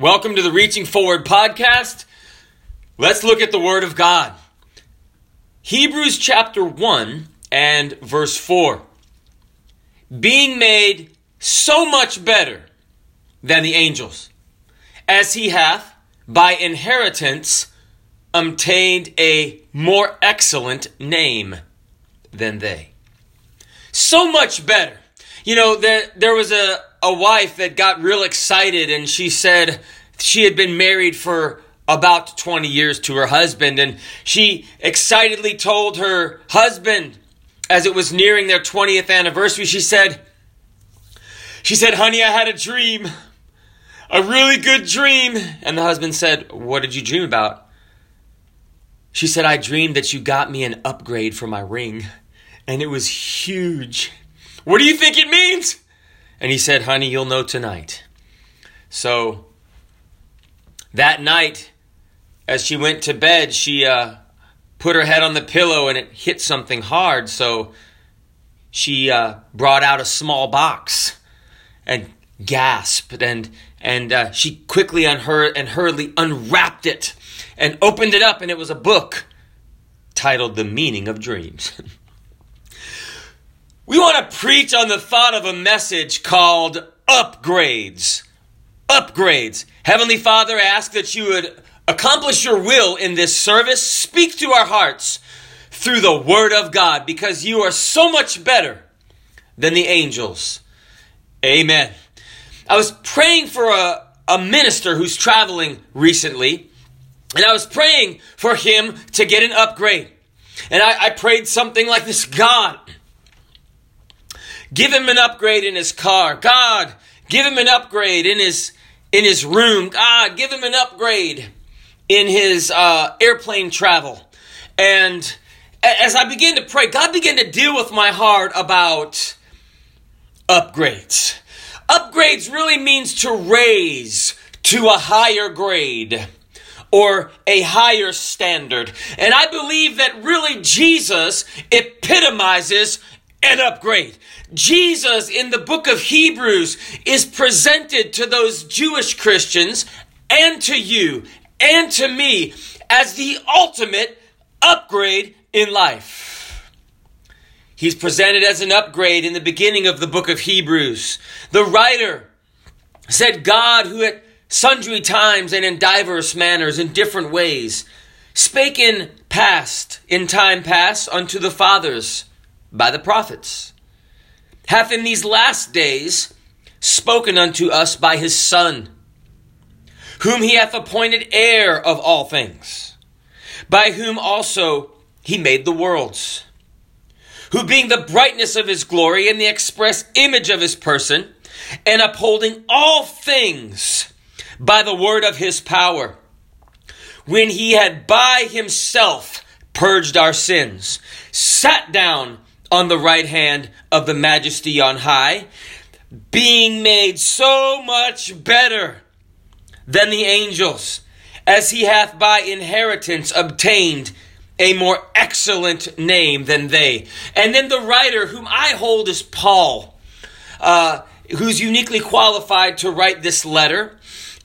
Welcome to the Reaching Forward podcast. Let's look at the Word of God. Hebrews chapter 1 and verse 4. Being made so much better than the angels, as he hath by inheritance obtained a more excellent name than they. So much better. You know, there, there was a, a wife that got real excited and she said she had been married for about 20 years to her husband and she excitedly told her husband as it was nearing their 20th anniversary she said she said honey i had a dream a really good dream. And the husband said what did you dream about? She said i dreamed that you got me an upgrade for my ring and it was huge. What do you think it means and he said, Honey, you'll know tonight. So that night, as she went to bed, she uh, put her head on the pillow and it hit something hard. So she uh, brought out a small box and gasped and and uh, she quickly and hurriedly unwrapped it and opened it up and it was a book titled The Meaning of Dreams. We want to preach on the thought of a message called upgrades. Upgrades. Heavenly Father, ask that you would accomplish your will in this service. Speak to our hearts through the Word of God because you are so much better than the angels. Amen. I was praying for a, a minister who's traveling recently, and I was praying for him to get an upgrade. And I, I prayed something like this God, Give him an upgrade in his car. God, give him an upgrade in his in his room. God, give him an upgrade in his uh, airplane travel. And as I began to pray, God began to deal with my heart about upgrades. Upgrades really means to raise to a higher grade or a higher standard. And I believe that really Jesus epitomizes an upgrade. Jesus in the book of Hebrews is presented to those Jewish Christians and to you and to me as the ultimate upgrade in life. He's presented as an upgrade in the beginning of the book of Hebrews. The writer said, God, who at sundry times and in diverse manners, in different ways, spake in past, in time past, unto the fathers by the prophets, hath in these last days spoken unto us by his Son, whom he hath appointed heir of all things, by whom also he made the worlds, who being the brightness of his glory and the express image of his person, and upholding all things by the word of his power, when he had by himself purged our sins, sat down on the right hand of the majesty on high, being made so much better than the angels, as he hath by inheritance obtained a more excellent name than they. And then the writer, whom I hold as Paul, uh, who's uniquely qualified to write this letter,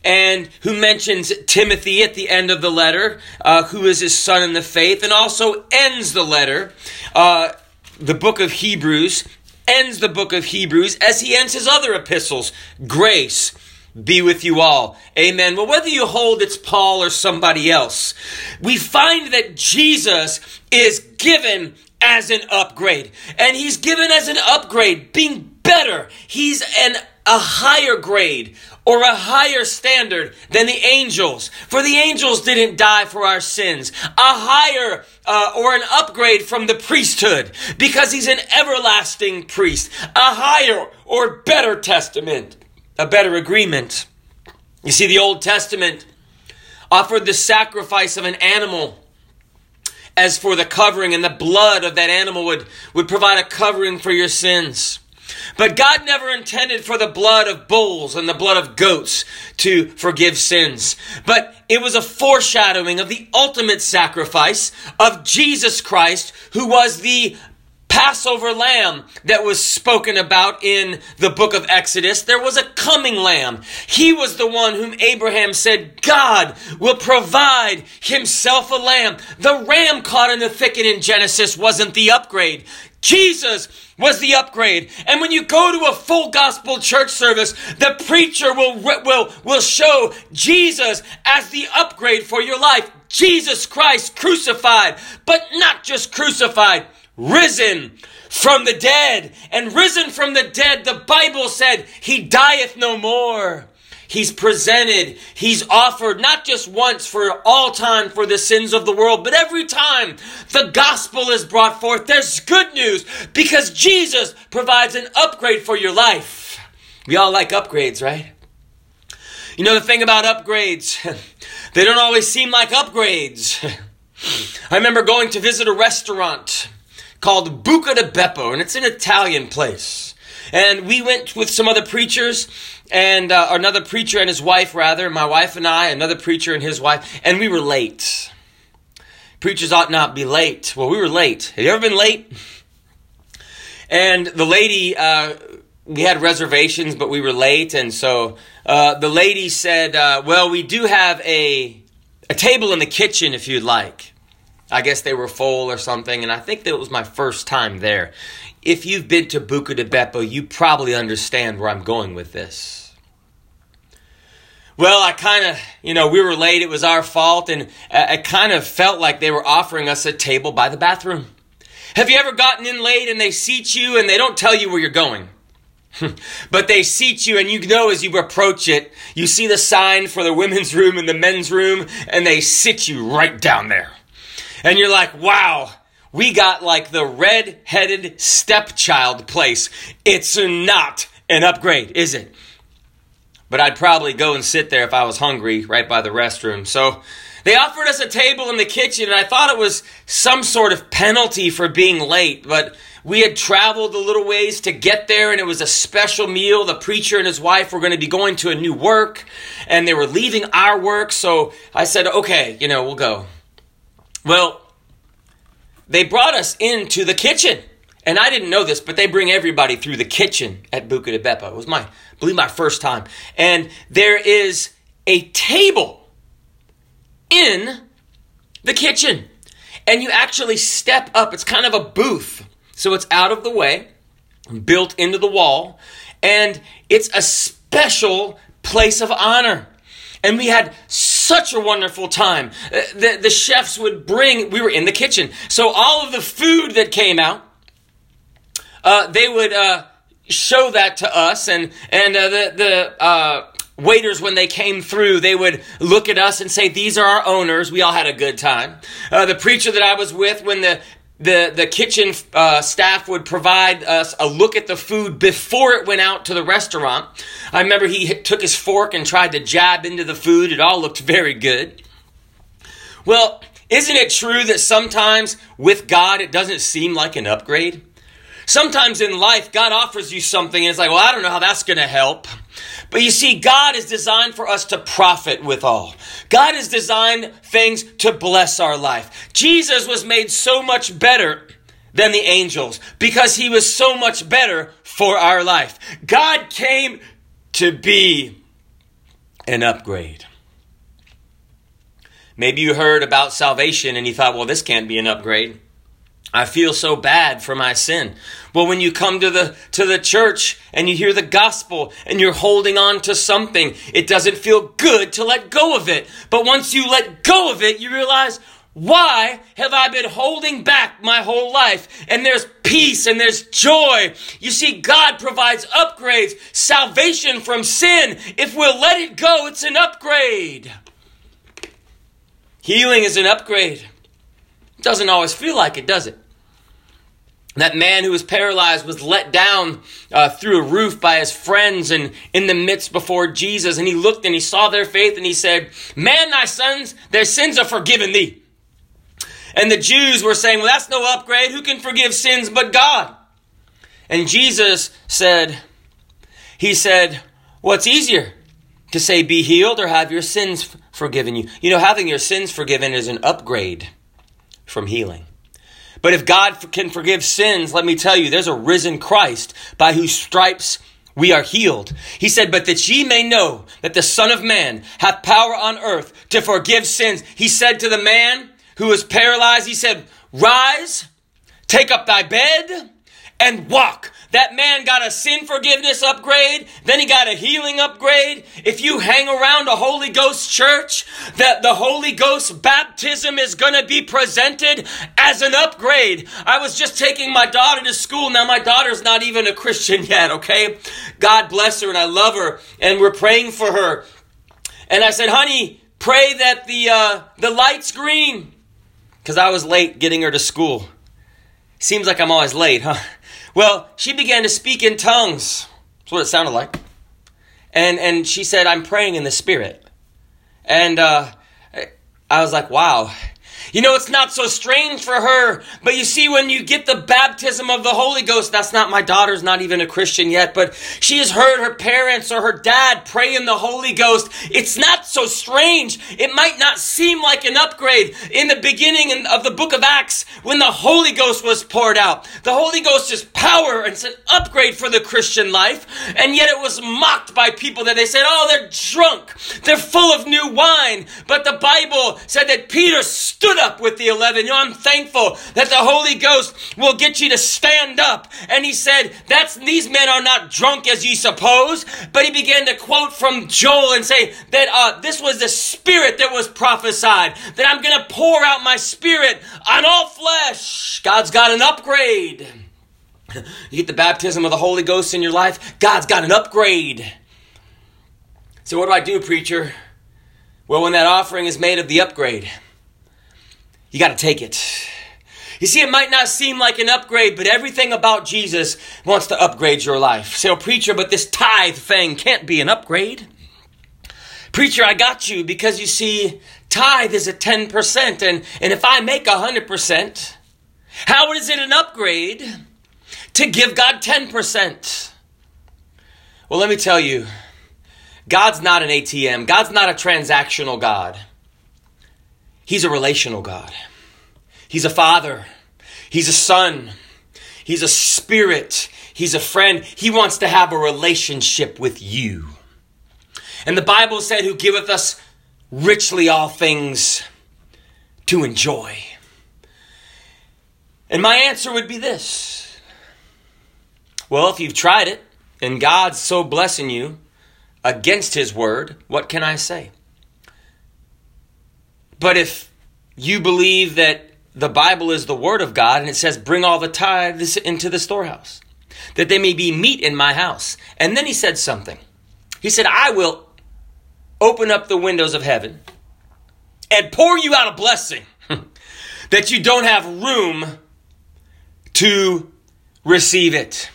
and who mentions Timothy at the end of the letter, uh, who is his son in the faith, and also ends the letter. Uh, the book of Hebrews, ends the book of Hebrews as he ends his other epistles. Grace be with you all. Amen. Well, whether you hold it's Paul or somebody else, we find that Jesus is given as an upgrade. And he's given as an upgrade, being better. He's an a higher grade or a higher standard than the angels. For the angels didn't die for our sins. A higher uh, or an upgrade from the priesthood because he's an everlasting priest. A higher or better testament, a better agreement. You see, the Old Testament offered the sacrifice of an animal as for the covering, and the blood of that animal would, would provide a covering for your sins. But God never intended for the blood of bulls and the blood of goats to forgive sins. But it was a foreshadowing of the ultimate sacrifice of Jesus Christ, who was the Passover lamb that was spoken about in the book of Exodus. There was a coming lamb. He was the one whom Abraham said, God will provide himself a lamb. The ram caught in the thicket in Genesis wasn't the upgrade. Jesus was the upgrade. And when you go to a full gospel church service, the preacher will, will, will show Jesus as the upgrade for your life. Jesus Christ crucified, but not just crucified, risen from the dead. And risen from the dead, the Bible said, He dieth no more. He's presented, He's offered not just once for all time for the sins of the world, but every time the gospel is brought forth, there's good news because Jesus provides an upgrade for your life. We all like upgrades, right? You know the thing about upgrades, they don't always seem like upgrades. I remember going to visit a restaurant called Buca di Beppo, and it's an Italian place. And we went with some other preachers, and uh, another preacher and his wife, rather, my wife and I, another preacher and his wife, and we were late. Preachers ought not be late. Well, we were late. Have you ever been late? And the lady, uh, we had reservations, but we were late, and so uh, the lady said, uh, "Well, we do have a a table in the kitchen if you'd like." I guess they were full or something, and I think that was my first time there. If you've been to Buca di Beppo, you probably understand where I'm going with this. Well, I kind of, you know, we were late, it was our fault, and I kind of felt like they were offering us a table by the bathroom. Have you ever gotten in late and they seat you and they don't tell you where you're going? but they seat you, and you know as you approach it, you see the sign for the women's room and the men's room, and they sit you right down there. And you're like, wow, we got like the red headed stepchild place. It's not an upgrade, is it? But I'd probably go and sit there if I was hungry right by the restroom. So they offered us a table in the kitchen, and I thought it was some sort of penalty for being late, but we had traveled a little ways to get there, and it was a special meal. The preacher and his wife were going to be going to a new work, and they were leaving our work. So I said, okay, you know, we'll go. Well, they brought us into the kitchen. And I didn't know this, but they bring everybody through the kitchen at Buca di Beppo. It was my, I believe, my first time. And there is a table in the kitchen. And you actually step up. It's kind of a booth. So it's out of the way, built into the wall. And it's a special place of honor. And we had such a wonderful time. Uh, the, the chefs would bring, we were in the kitchen. So all of the food that came out, uh, they would uh, show that to us. And, and uh, the, the uh, waiters, when they came through, they would look at us and say, These are our owners. We all had a good time. Uh, the preacher that I was with, when the the, the kitchen uh, staff would provide us a look at the food before it went out to the restaurant. I remember he took his fork and tried to jab into the food. It all looked very good. Well, isn't it true that sometimes with God it doesn't seem like an upgrade? Sometimes in life, God offers you something and it's like, well, I don't know how that's going to help. But you see, God is designed for us to profit with all. God has designed things to bless our life. Jesus was made so much better than the angels because he was so much better for our life. God came to be an upgrade. Maybe you heard about salvation and you thought, well, this can't be an upgrade. I feel so bad for my sin. Well, when you come to the to the church and you hear the gospel and you're holding on to something, it doesn't feel good to let go of it. But once you let go of it, you realize, why have I been holding back my whole life? And there's peace and there's joy. You see, God provides upgrades, salvation from sin. If we'll let it go, it's an upgrade. Healing is an upgrade. Doesn't always feel like it, does it? That man who was paralyzed was let down uh, through a roof by his friends and in the midst before Jesus. And he looked and he saw their faith and he said, Man, thy sons, their sins are forgiven thee. And the Jews were saying, Well, that's no upgrade. Who can forgive sins but God? And Jesus said, He said, What's easier? To say, Be healed or have your sins forgiven you? You know, having your sins forgiven is an upgrade from healing. But if God can forgive sins, let me tell you, there's a risen Christ by whose stripes we are healed. He said, But that ye may know that the Son of Man hath power on earth to forgive sins. He said to the man who was paralyzed, He said, Rise, take up thy bed, and walk. That man got a sin forgiveness upgrade, then he got a healing upgrade. If you hang around a Holy Ghost church, that the Holy Ghost baptism is going to be presented as an upgrade. I was just taking my daughter to school. Now my daughter's not even a Christian yet, okay? God bless her and I love her and we're praying for her. And I said, "Honey, pray that the uh, the light's green." Cuz I was late getting her to school. Seems like I'm always late, huh? Well, she began to speak in tongues. That's what it sounded like. And and she said, "I'm praying in the spirit." And uh, I was like, "Wow." You know, it's not so strange for her, but you see, when you get the baptism of the Holy Ghost, that's not my daughter's not even a Christian yet, but she has heard her parents or her dad pray in the Holy Ghost. It's not so strange. It might not seem like an upgrade in the beginning of the book of Acts when the Holy Ghost was poured out. The Holy Ghost is power and it's an upgrade for the Christian life, and yet it was mocked by people that they said, oh, they're drunk. They're full of new wine. But the Bible said that Peter stood up with the 11. You know, I'm thankful that the Holy Ghost will get you to stand up. And he said, that's, these men are not drunk as ye suppose. But he began to quote from Joel and say that, uh, this was the spirit that was prophesied. That I'm going to pour out my spirit on all flesh. God's got an upgrade. You get the baptism of the Holy Ghost in your life, God's got an upgrade. So, what do I do, preacher? Well, when that offering is made of the upgrade, you got to take it. You see, it might not seem like an upgrade, but everything about Jesus wants to upgrade your life. Say, oh, preacher, but this tithe thing can't be an upgrade. Preacher, I got you because you see, tithe is at 10%, and, and if I make 100%, how is it an upgrade to give God 10%? Well, let me tell you, God's not an ATM, God's not a transactional God. He's a relational God. He's a father. He's a son. He's a spirit. He's a friend. He wants to have a relationship with you. And the Bible said, Who giveth us richly all things to enjoy. And my answer would be this Well, if you've tried it and God's so blessing you against His word, what can I say? But if you believe that the Bible is the Word of God and it says, bring all the tithes into the storehouse, that they may be meat in my house. And then he said something. He said, I will open up the windows of heaven and pour you out a blessing that you don't have room to receive it.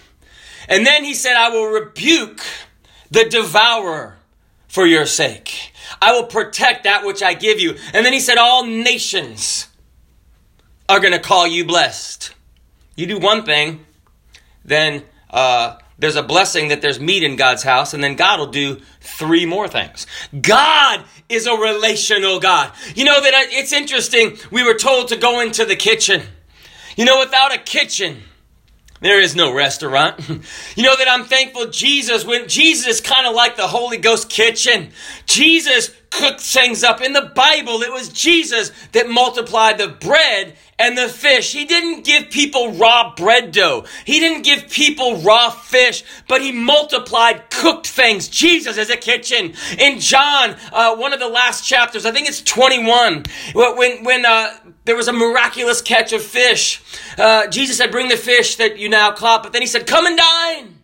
And then he said, I will rebuke the devourer for your sake. I will protect that which I give you. And then he said, All nations are going to call you blessed. You do one thing, then uh, there's a blessing that there's meat in God's house, and then God will do three more things. God is a relational God. You know that it's interesting. We were told to go into the kitchen. You know, without a kitchen, there is no restaurant. you know that I'm thankful Jesus, when Jesus is kind of like the Holy Ghost kitchen. Jesus cooked things up. In the Bible, it was Jesus that multiplied the bread and the fish. He didn't give people raw bread dough. He didn't give people raw fish, but he multiplied cooked things. Jesus is a kitchen. In John, uh, one of the last chapters, I think it's 21, when, when, uh, there was a miraculous catch of fish. Uh, Jesus said, bring the fish that you now caught, but then he said, come and dine.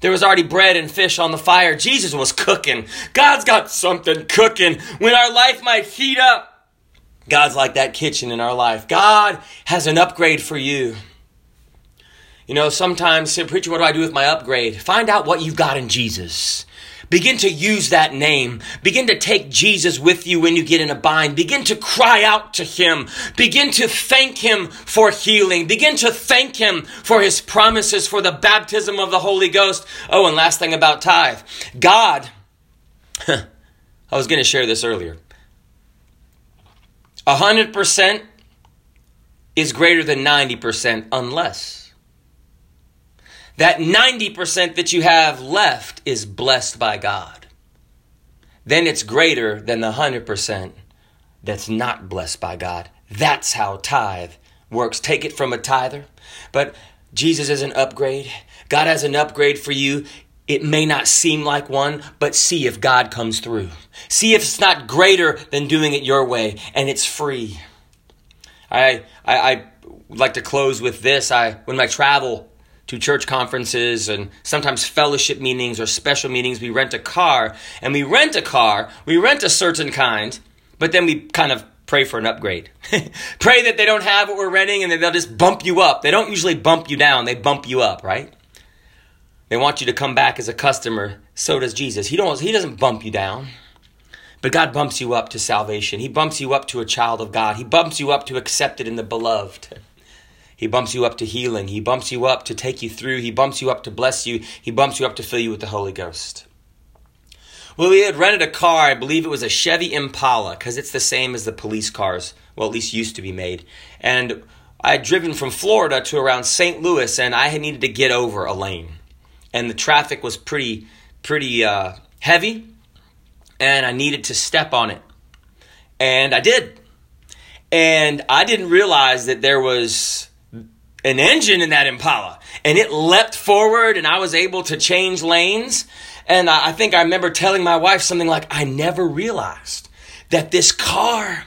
There was already bread and fish on the fire. Jesus was cooking. God's got something cooking. When our life might heat up, God's like that kitchen in our life. God has an upgrade for you. You know, sometimes, preacher, what do I do with my upgrade? Find out what you've got in Jesus. Begin to use that name. Begin to take Jesus with you when you get in a bind. Begin to cry out to Him. Begin to thank Him for healing. Begin to thank Him for His promises, for the baptism of the Holy Ghost. Oh, and last thing about tithe. God, I was going to share this earlier. 100% is greater than 90% unless that 90% that you have left is blessed by God. Then it's greater than the 100% that's not blessed by God. That's how tithe works. Take it from a tither, but Jesus is an upgrade. God has an upgrade for you. It may not seem like one, but see if God comes through. See if it's not greater than doing it your way and it's free. I, I, I like to close with this. I, when I travel to church conferences and sometimes fellowship meetings or special meetings, we rent a car. And we rent a car, we rent a certain kind, but then we kind of pray for an upgrade. pray that they don't have what we're renting and that they'll just bump you up. They don't usually bump you down, they bump you up, right? They want you to come back as a customer. So does Jesus. He, don't, he doesn't bump you down. But God bumps you up to salvation. He bumps you up to a child of God. He bumps you up to accepted in the beloved. He bumps you up to healing. He bumps you up to take you through. He bumps you up to bless you. He bumps you up to fill you with the Holy Ghost. Well, we had rented a car. I believe it was a Chevy Impala because it's the same as the police cars. Well, at least used to be made. And I had driven from Florida to around St. Louis, and I had needed to get over a lane, and the traffic was pretty pretty uh, heavy, and I needed to step on it, and I did. And I didn't realize that there was an engine in that Impala, and it leapt forward, and I was able to change lanes and I think I remember telling my wife something like, I never realized that this car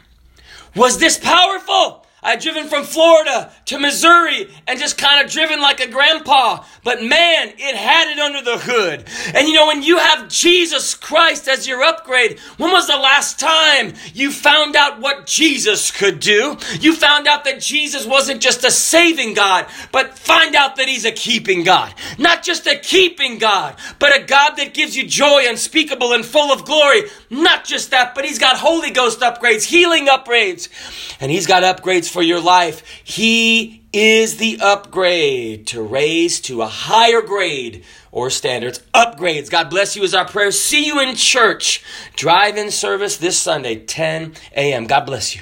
was this powerful. I'd driven from Florida to Missouri and just kind of driven like a grandpa. But man, it had it under the hood. And you know, when you have Jesus Christ as your upgrade, when was the last time you found out what Jesus could do? You found out that Jesus wasn't just a saving God, but find out that He's a keeping God. Not just a keeping God, but a God that gives you joy unspeakable and full of glory. Not just that, but He's got Holy Ghost upgrades, healing upgrades, and He's got upgrades for your life. He is the upgrade to raise to a higher grade or standards. Upgrades. God bless you is our prayer. See you in church. Drive in service this Sunday, 10 a.m. God bless you.